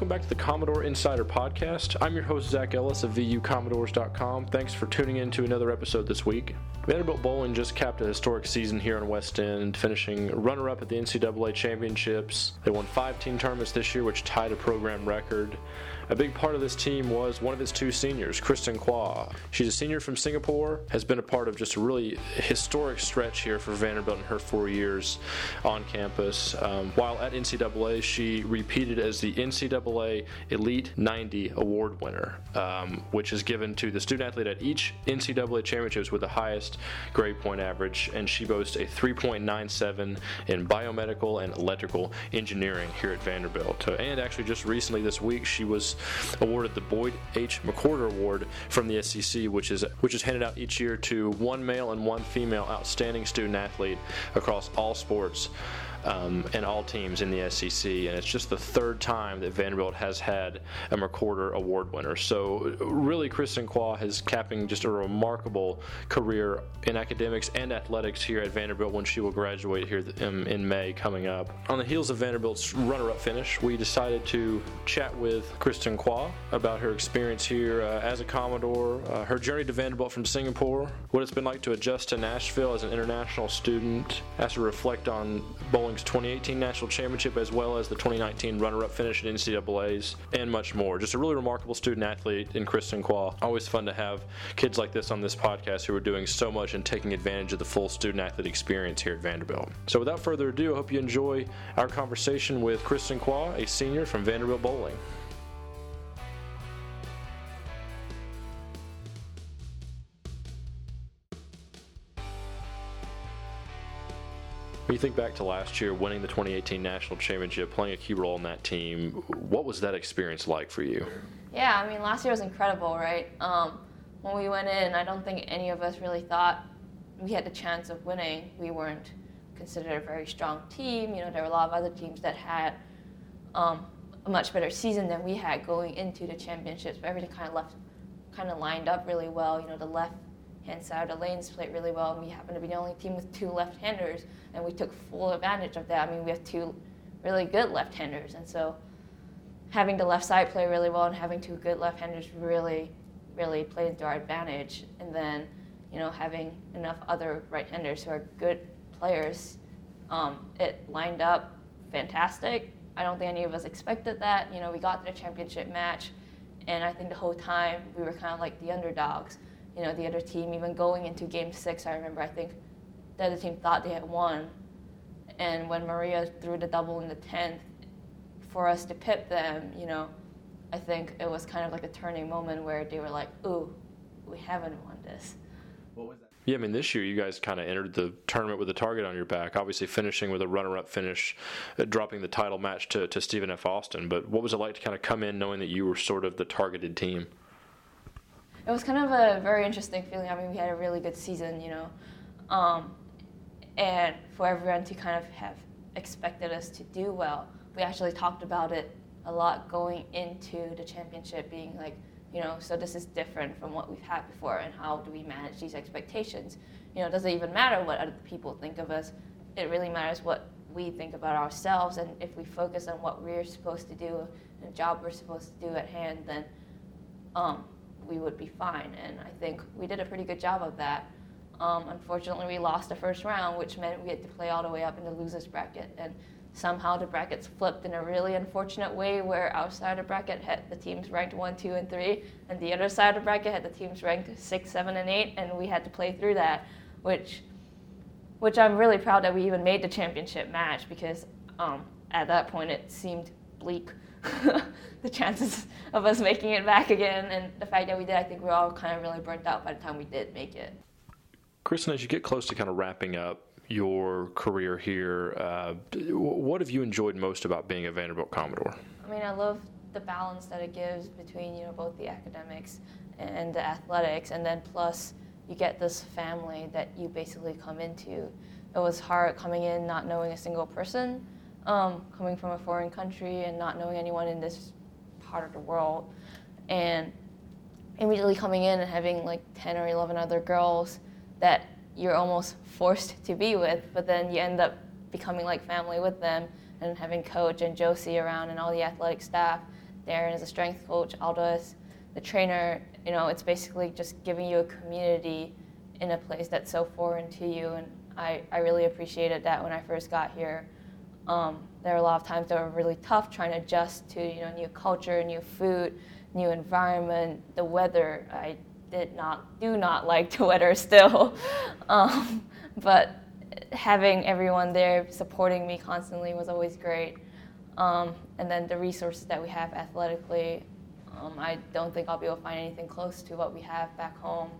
Welcome back to the Commodore Insider Podcast. I'm your host, Zach Ellis of VUCommodores.com. Thanks for tuning in to another episode this week. Vanderbilt Bowling just capped a historic season here in West End, finishing runner up at the NCAA Championships. They won five team tournaments this year, which tied a program record. A big part of this team was one of its two seniors, Kristin Quah. She's a senior from Singapore, has been a part of just a really historic stretch here for Vanderbilt in her four years on campus. Um, while at NCAA, she repeated as the NCAA Elite 90 award winner, um, which is given to the student athlete at each NCAA championships with the highest grade point average, and she boasts a 3.97 in biomedical and electrical engineering here at Vanderbilt. And actually, just recently this week, she was awarded the Boyd H. McWhorter Award from the SEC, which is which is handed out each year to one male and one female outstanding student athlete across all sports um, and all teams in the SEC, and it's just the third time that Vanderbilt has had a McWhorter Award winner. So, really, Kristin Quah is capping just a remarkable career in academics and athletics here at Vanderbilt when she will graduate here in, in May coming up. On the heels of Vanderbilt's runner up finish, we decided to chat with Kristin Quah about her experience here uh, as a Commodore, uh, her journey to Vanderbilt from Singapore, what it's been like to adjust to Nashville as an international student, as to reflect on bowling Bowling's 2018 National Championship as well as the 2019 runner-up finish at NCAA's and much more. Just a really remarkable student athlete in Kristin Quah. Always fun to have kids like this on this podcast who are doing so much and taking advantage of the full student athlete experience here at Vanderbilt. So without further ado, I hope you enjoy our conversation with Kristin Quah, a senior from Vanderbilt Bowling. When you think back to last year, winning the 2018 national championship, playing a key role in that team, what was that experience like for you? Yeah, I mean, last year was incredible, right? Um, when we went in, I don't think any of us really thought we had the chance of winning. We weren't considered a very strong team. You know, there were a lot of other teams that had um, a much better season than we had going into the championships. But everything kind of left, kind of lined up really well. You know, the left hand side lanes played really well, and we happened to be the only team with two left-handers, and we took full advantage of that. I mean, we have two really good left-handers, and so having the left side play really well and having two good left-handers really, really played to our advantage. And then, you know, having enough other right-handers who are good players, um, it lined up fantastic. I don't think any of us expected that. You know, we got to the championship match, and I think the whole time we were kind of like the underdogs you know, the other team, even going into game six, I remember I think the other team thought they had won. And when Maria threw the double in the 10th, for us to pip them, you know, I think it was kind of like a turning moment where they were like, ooh, we haven't won this. What was that? Yeah, I mean, this year you guys kind of entered the tournament with a target on your back, obviously finishing with a runner up finish, uh, dropping the title match to, to Stephen F. Austin. But what was it like to kind of come in knowing that you were sort of the targeted team? It was kind of a very interesting feeling. I mean, we had a really good season, you know, um, and for everyone to kind of have expected us to do well, we actually talked about it a lot going into the championship, being like, you know, so this is different from what we've had before, and how do we manage these expectations? You know, does it even matter what other people think of us. It really matters what we think about ourselves, and if we focus on what we're supposed to do, and the job we're supposed to do at hand, then um, we would be fine. And I think we did a pretty good job of that. Um, unfortunately, we lost the first round, which meant we had to play all the way up in the losers bracket. And somehow the brackets flipped in a really unfortunate way where our side of the bracket had the teams ranked one, two, and three, and the other side of the bracket had the teams ranked six, seven, and eight, and we had to play through that, which which I'm really proud that we even made the championship match because um, at that point it seemed bleak the chances of us making it back again. And the fact that we did, I think we are all kind of really burnt out by the time we did make it. Kristin, as you get close to kind of wrapping up your career here, uh, what have you enjoyed most about being a Vanderbilt Commodore? I mean, I love the balance that it gives between you know both the academics and the athletics, and then plus you get this family that you basically come into. It was hard coming in not knowing a single person um, coming from a foreign country and not knowing anyone in this part of the world, and immediately coming in and having like 10 or 11 other girls that you're almost forced to be with, but then you end up becoming like family with them and having coach and Josie around and all the athletic staff Darren is a strength coach, Aldo is the trainer. You know, it's basically just giving you a community in a place that's so foreign to you. And I, I really appreciated that when I first got here. Um, there were a lot of times that were really tough trying to adjust to you know new culture, new food, new environment, the weather. I did not do not like the weather still, um, but having everyone there supporting me constantly was always great. Um, and then the resources that we have athletically, um, I don't think I'll be able to find anything close to what we have back home.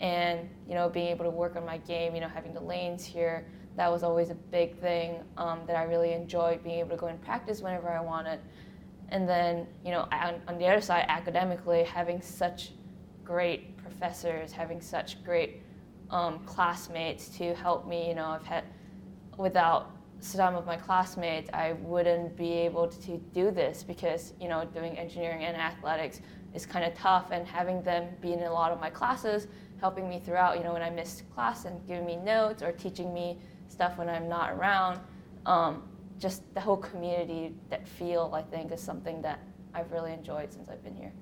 And you know, being able to work on my game, you know, having the lanes here, that was always a big thing um, that I really enjoyed. Being able to go and practice whenever I wanted. And then, you know, on, on the other side, academically, having such great professors, having such great um, classmates to help me. You know, I've had without some of my classmates, I wouldn't be able to do this because you know doing engineering and athletics is kind of tough, and having them be in a lot of my classes, helping me throughout. You know, when I missed class and giving me notes or teaching me stuff when I'm not around. Um, just the whole community, that feel, I think, is something that I've really enjoyed since I've been here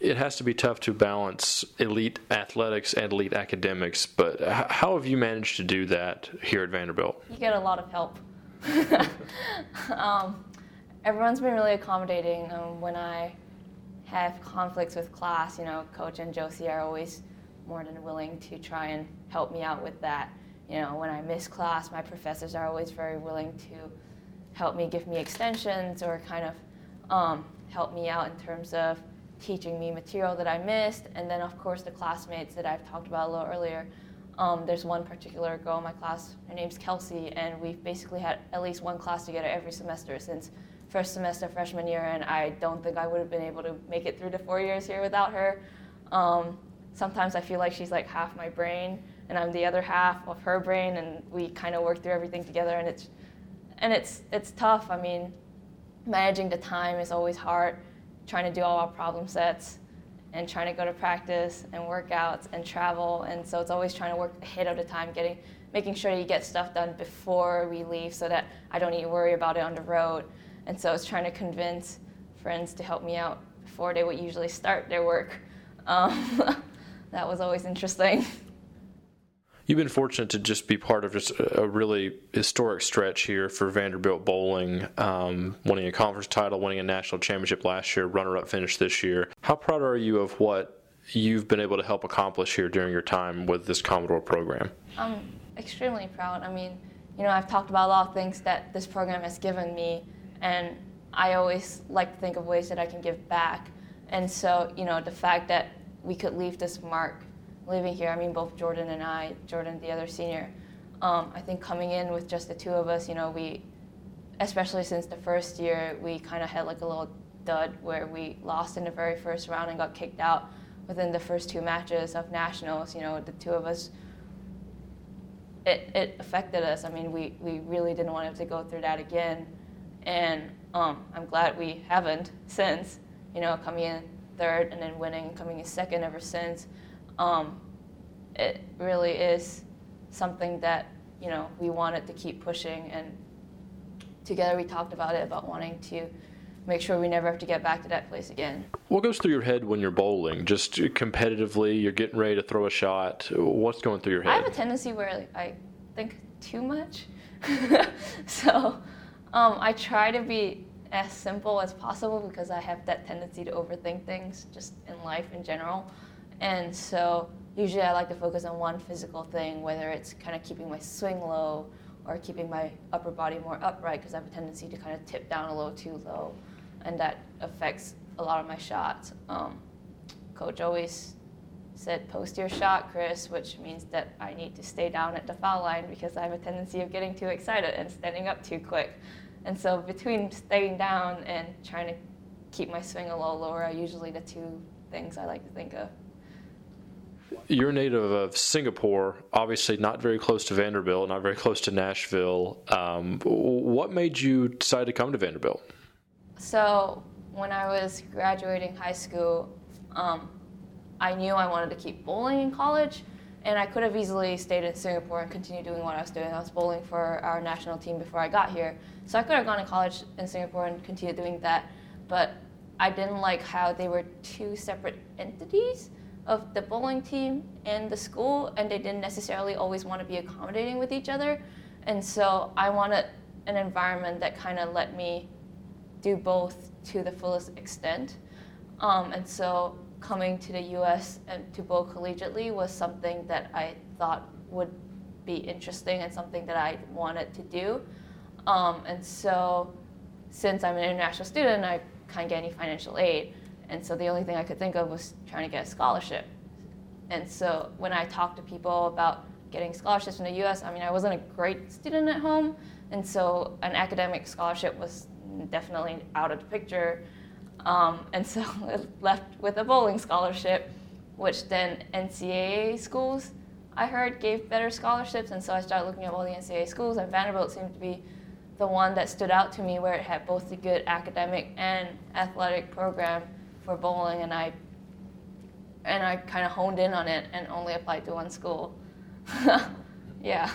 it has to be tough to balance elite athletics and elite academics, but how have you managed to do that here at Vanderbilt? You get a lot of help. um, everyone's been really accommodating. Um, when I have conflicts with class, you know, Coach and Josie are always more than willing to try and help me out with that. You know, when I miss class, my professors are always very willing to help me, give me extensions, or kind of um, help me out in terms of teaching me material that I missed, and then of course the classmates that I've talked about a little earlier. Um, there's one particular girl in my class, her name's Kelsey, and we've basically had at least one class together every semester since first semester freshman year, and I don't think I would have been able to make it through the four years here without her. Um, sometimes I feel like she's like half my brain, and I'm the other half of her brain, and we kind of work through everything together, and it's and it's it's tough. I mean, managing the time is always hard trying to do all our problem sets and trying to go to practice and workouts and travel. And so it's always trying to work ahead of the time, getting making sure you get stuff done before we leave so that I don't need to worry about it on the road. And so it's trying to convince friends to help me out before they would usually start their work. Um, that was always interesting. You've been fortunate to just be part of just a really historic stretch here for Vanderbilt bowling, um, winning a conference title, winning a national championship last year, runner-up finish this year. How proud are you of what you've been able to help accomplish here during your time with this Commodore program? I'm extremely proud. I mean, you know, I've talked about a lot of things that this program has given me, and I always like to think of ways that I can give back. And so, you know, the fact that we could leave this mark living here, I mean, both Jordan and I, Jordan, the other senior, um, I think coming in with just the two of us, you know, we, especially since the first year, we kind of had like a little dud where we lost in the very first round and got kicked out within the first two matches of nationals. You know, the two of us, it, it affected us. I mean, we, we really didn't want to go through that again. And um, I'm glad we haven't since, you know, coming in third and then winning, coming in second ever since um, it really is something that you know we wanted to keep pushing and together we talked about it about wanting to make sure we never have to get back to that place again. What goes through your head when you're bowling? Just competitively, you're getting ready to throw a shot. What's going through your head? I have a tendency where I think too much. so um, I try to be as simple as possible because I have that tendency to overthink things just in life in general. And so usually I like to focus on one physical thing, whether it's kind of keeping my swing low or keeping my upper body more upright because I have a tendency to kind of tip down a little too low, and that affects a lot of my shots. Um, coach always said, post your shot, Chris, which means that I need to stay down at the foul line because I have a tendency of getting too excited and standing up too quick. And so between staying down and trying to keep my swing a little lower are usually the two things I like to think of. You're native of Singapore, obviously not very close to Vanderbilt, not very close to Nashville. Um, what made you decide to come to Vanderbilt? So, when I was graduating high school, um, I knew I wanted to keep bowling in college, and I could have easily stayed in Singapore and continued doing what I was doing. I was bowling for our national team before I got here, so I could have gone to college in Singapore and continued doing that. But I didn't like how they were two separate entities of the bowling team and the school, and they didn't necessarily always want to be accommodating with each other. And so I wanted an environment that kind of let me do both to the fullest extent. Um, and so coming to the US and to bowl collegiately was something that I thought would be interesting and something that I wanted to do. Um, and so since I'm an international student, I can't get any financial aid. And so the only thing I could think of was trying to get a scholarship. And so when I talked to people about getting scholarships in the US, I mean, I wasn't a great student at home. And so an academic scholarship was definitely out of the picture. Um, and so left with a bowling scholarship, which then NCAA schools, I heard, gave better scholarships. And so I started looking at all the NCAA schools, and Vanderbilt seemed to be the one that stood out to me where it had both a good academic and athletic program for bowling. And I and I kind of honed in on it and only applied to one school. yeah.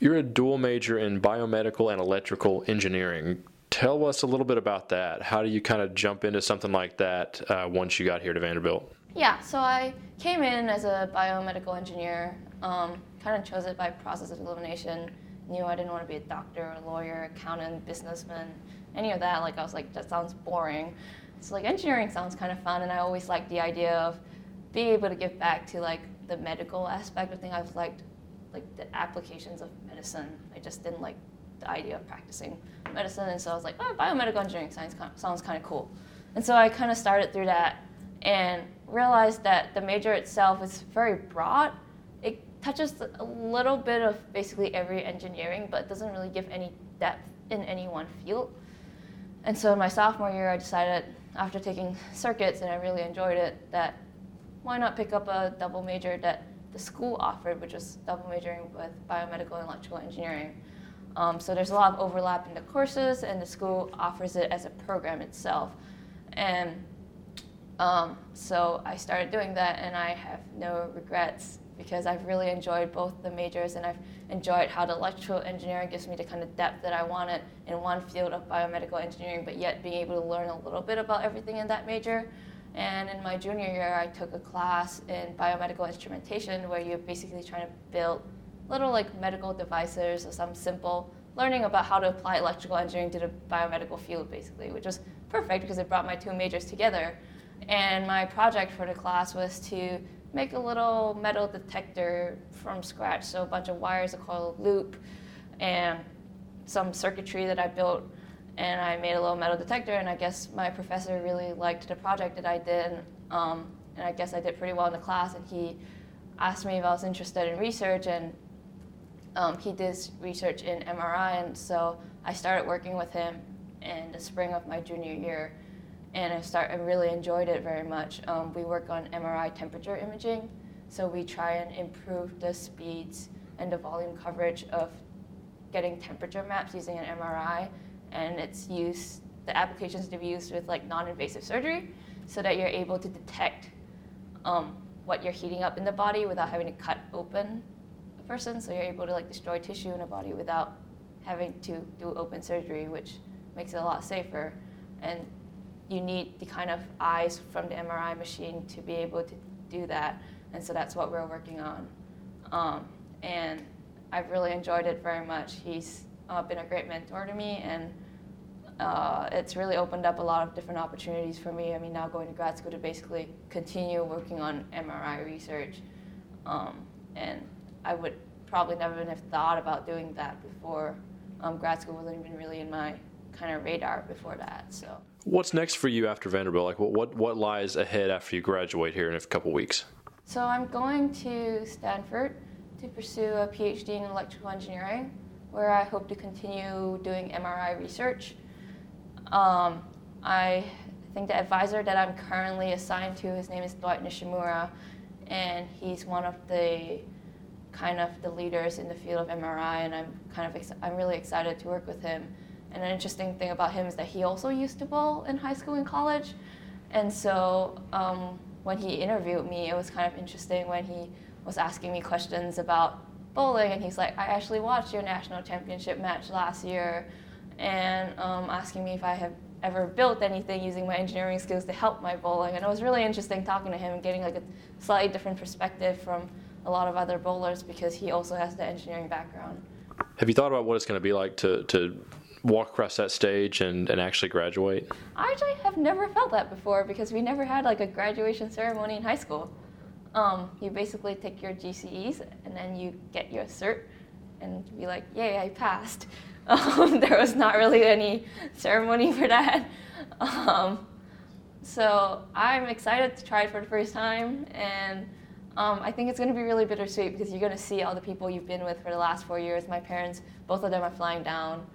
You're a dual major in biomedical and electrical engineering. Tell us a little bit about that. How do you kind of jump into something like that uh, once you got here to Vanderbilt? Yeah, so I came in as a biomedical engineer, um, kind of chose it by process of elimination. Knew I didn't want to be a doctor, a lawyer, accountant, businessman, any of that. Like I was like, that sounds boring. So like engineering sounds kind of fun, and I always liked the idea of being able to give back to like the medical aspect of things. I've liked like the applications of medicine. I just didn't like the idea of practicing medicine, and so I was like, oh, biomedical engineering science sounds kind of cool. And so I kind of started through that and realized that the major itself is very broad. It touches a little bit of basically every engineering, but doesn't really give any depth in any one field. And so in my sophomore year, I decided after taking circuits and I really enjoyed it that why not pick up a double major that the school offered, which was double majoring with biomedical and electrical engineering. Um, so there's a lot of overlap in the courses, and the school offers it as a program itself. And um, so I started doing that, and I have no regrets because I've really enjoyed both the majors, and I've enjoyed how the electrical engineering gives me the kind of depth that I wanted in one field of biomedical engineering, but yet being able to learn a little bit about everything in that major. And in my junior year, I took a class in biomedical instrumentation where you're basically trying to build little like medical devices or some simple learning about how to apply electrical engineering to the biomedical field, basically, which was perfect because it brought my two majors together. And my project for the class was to make a little metal detector from scratch. So a bunch of wires, a coil loop, and some circuitry that I built. And I made a little metal detector, and I guess my professor really liked the project that I did. Um, and I guess I did pretty well in the class, and he asked me if I was interested in research, and um, he did research in MRI, and so I started working with him in the spring of my junior year and I start I really enjoyed it very much. Um, we work on MRI temperature imaging, so we try and improve the speeds and the volume coverage of getting temperature maps using an MRI, and it's used. The applications to be used with like non-invasive surgery, so that you're able to detect um, what you're heating up in the body without having to cut open a person. So you're able to like destroy tissue in a body without having to do open surgery, which makes it a lot safer. And you need the kind of eyes from the MRI machine to be able to do that. And so that's what we're working on. Um, and I've really enjoyed it very much. He's uh, been a great mentor to me, and uh, it's really opened up a lot of different opportunities for me. I mean, now going to grad school to basically continue working on MRI research. Um, and I would probably never have thought about doing that before. Um, grad school wasn't even really in my kind of radar before that. So. What's next for you after Vanderbilt? Like, what, what, what lies ahead after you graduate here in a couple weeks? So I'm going to Stanford to pursue a PhD in electrical engineering, where I hope to continue doing MRI research. Um, I think the advisor that I'm currently assigned to, his name is Dwight Nishimura, and he's one of the kind of the leaders in the field of MRI, and I'm kind of ex- I'm really excited to work with him and an interesting thing about him is that he also used to bowl in high school and college. And so um, when he interviewed me, it was kind of interesting when he was asking me questions about bowling. And he's like, I actually watched your national championship match last year. And um, asking me if I have ever built anything using my engineering skills to help my bowling. And it was really interesting talking to him and getting like a slightly different perspective from a lot of other bowlers because he also has the engineering background. Have you thought about what it's going to be like to, to walk across that stage and, and actually graduate? I actually have never felt that before because we never had like a graduation ceremony in high school. Um, you basically take your GCEs and then you get your cert and be like, yay, I passed. Um, there was not really any ceremony for that. Um, so I'm excited to try it for the first time, and um, I think it's going to be really bittersweet because you're going to see all the people you've been with for the last four years. My parents, both of them are flying down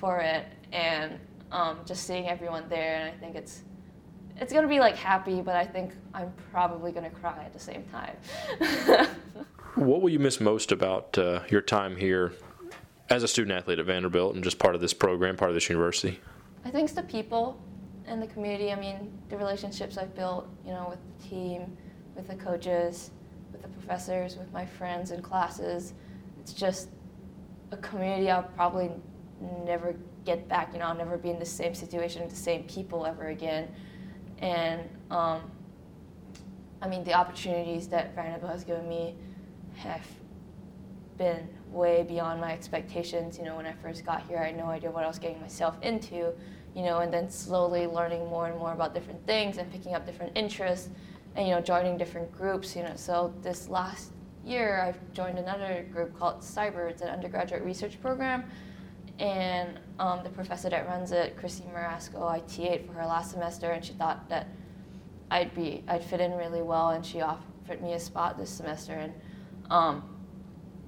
for it, and um, just seeing everyone there, and I think it's it's going to be like happy, but I think I'm probably going to cry at the same time. what will you miss most about uh, your time here as a student athlete at Vanderbilt and just part of this program, part of this university? I think it's the people and the community. I mean, the relationships I've built, you know, with the team, with the coaches, with the professors, with my friends in classes. It's just a community I'll probably never get back. You know, I'll never be in the same situation with the same people ever again. And um, I mean, the opportunities that Vanderbilt has given me have been way beyond my expectations. You know, when I first got here, I had no idea what I was getting myself into, you know, and then slowly learning more and more about different things and picking up different interests and, you know, joining different groups, you know. So this last year, I've joined another group called SyBBURE. It's an undergraduate research program. And um, the professor that runs it, Chrissy Marasco, I TA'd for her last semester, and she thought that I'd be, I'd fit in really well, and she offered me a spot this semester. And um,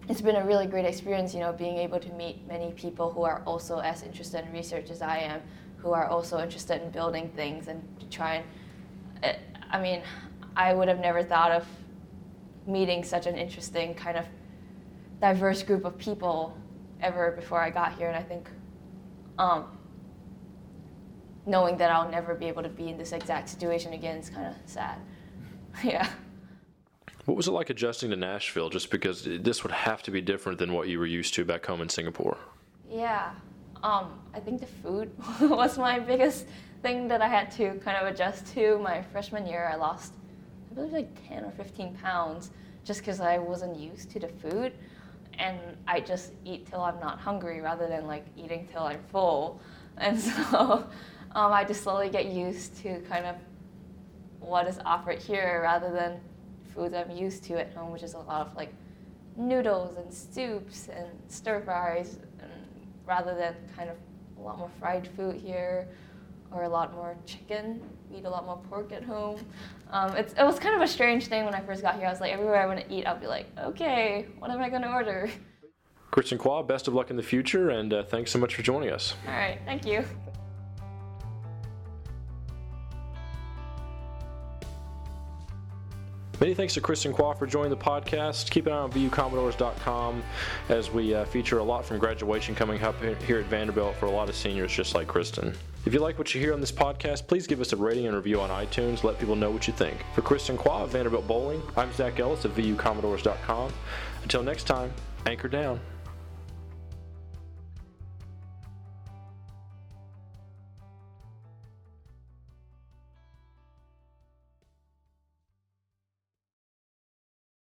it's been a really great experience, you know, being able to meet many people who are also as interested in research as I am, who are also interested in building things and to try and, I mean, I would have never thought of meeting such an interesting kind of diverse group of people ever before I got here, and I think um, knowing that I'll never be able to be in this exact situation again is kind of sad. yeah. What was it like adjusting to Nashville? Just because this would have to be different than what you were used to back home in Singapore. Yeah, um, I think the food was my biggest thing that I had to kind of adjust to. My freshman year, I lost, I believe, like 10 or 15 pounds just because I wasn't used to the food. And I just eat till I'm not hungry rather than like eating till I'm full. And so um, I just slowly get used to kind of what is offered here rather than foods I'm used to at home, which is a lot of like noodles and soups and stir fries, and rather than kind of a lot more fried food here or a lot more chicken. We eat a lot more pork at home. Um, it was kind of a strange thing when I first got here. I was like, everywhere I want to eat, I'll be like, okay, what am I going to order? Kristin Quah, best of luck in the future, and uh, thanks so much for joining us. All right, thank you. Many thanks to Kristin Quah for joining the podcast. Keep an eye on VUCommodores.com as we uh, feature a lot from graduation coming up here at Vanderbilt for a lot of seniors just like Kristin. If you like what you hear on this podcast, please give us a rating and review on iTunes. Let people know what you think. For Kristin Quah of Vanderbilt Bowling, I'm Zach Ellis of VUCommodores.com. Until next time, anchor down.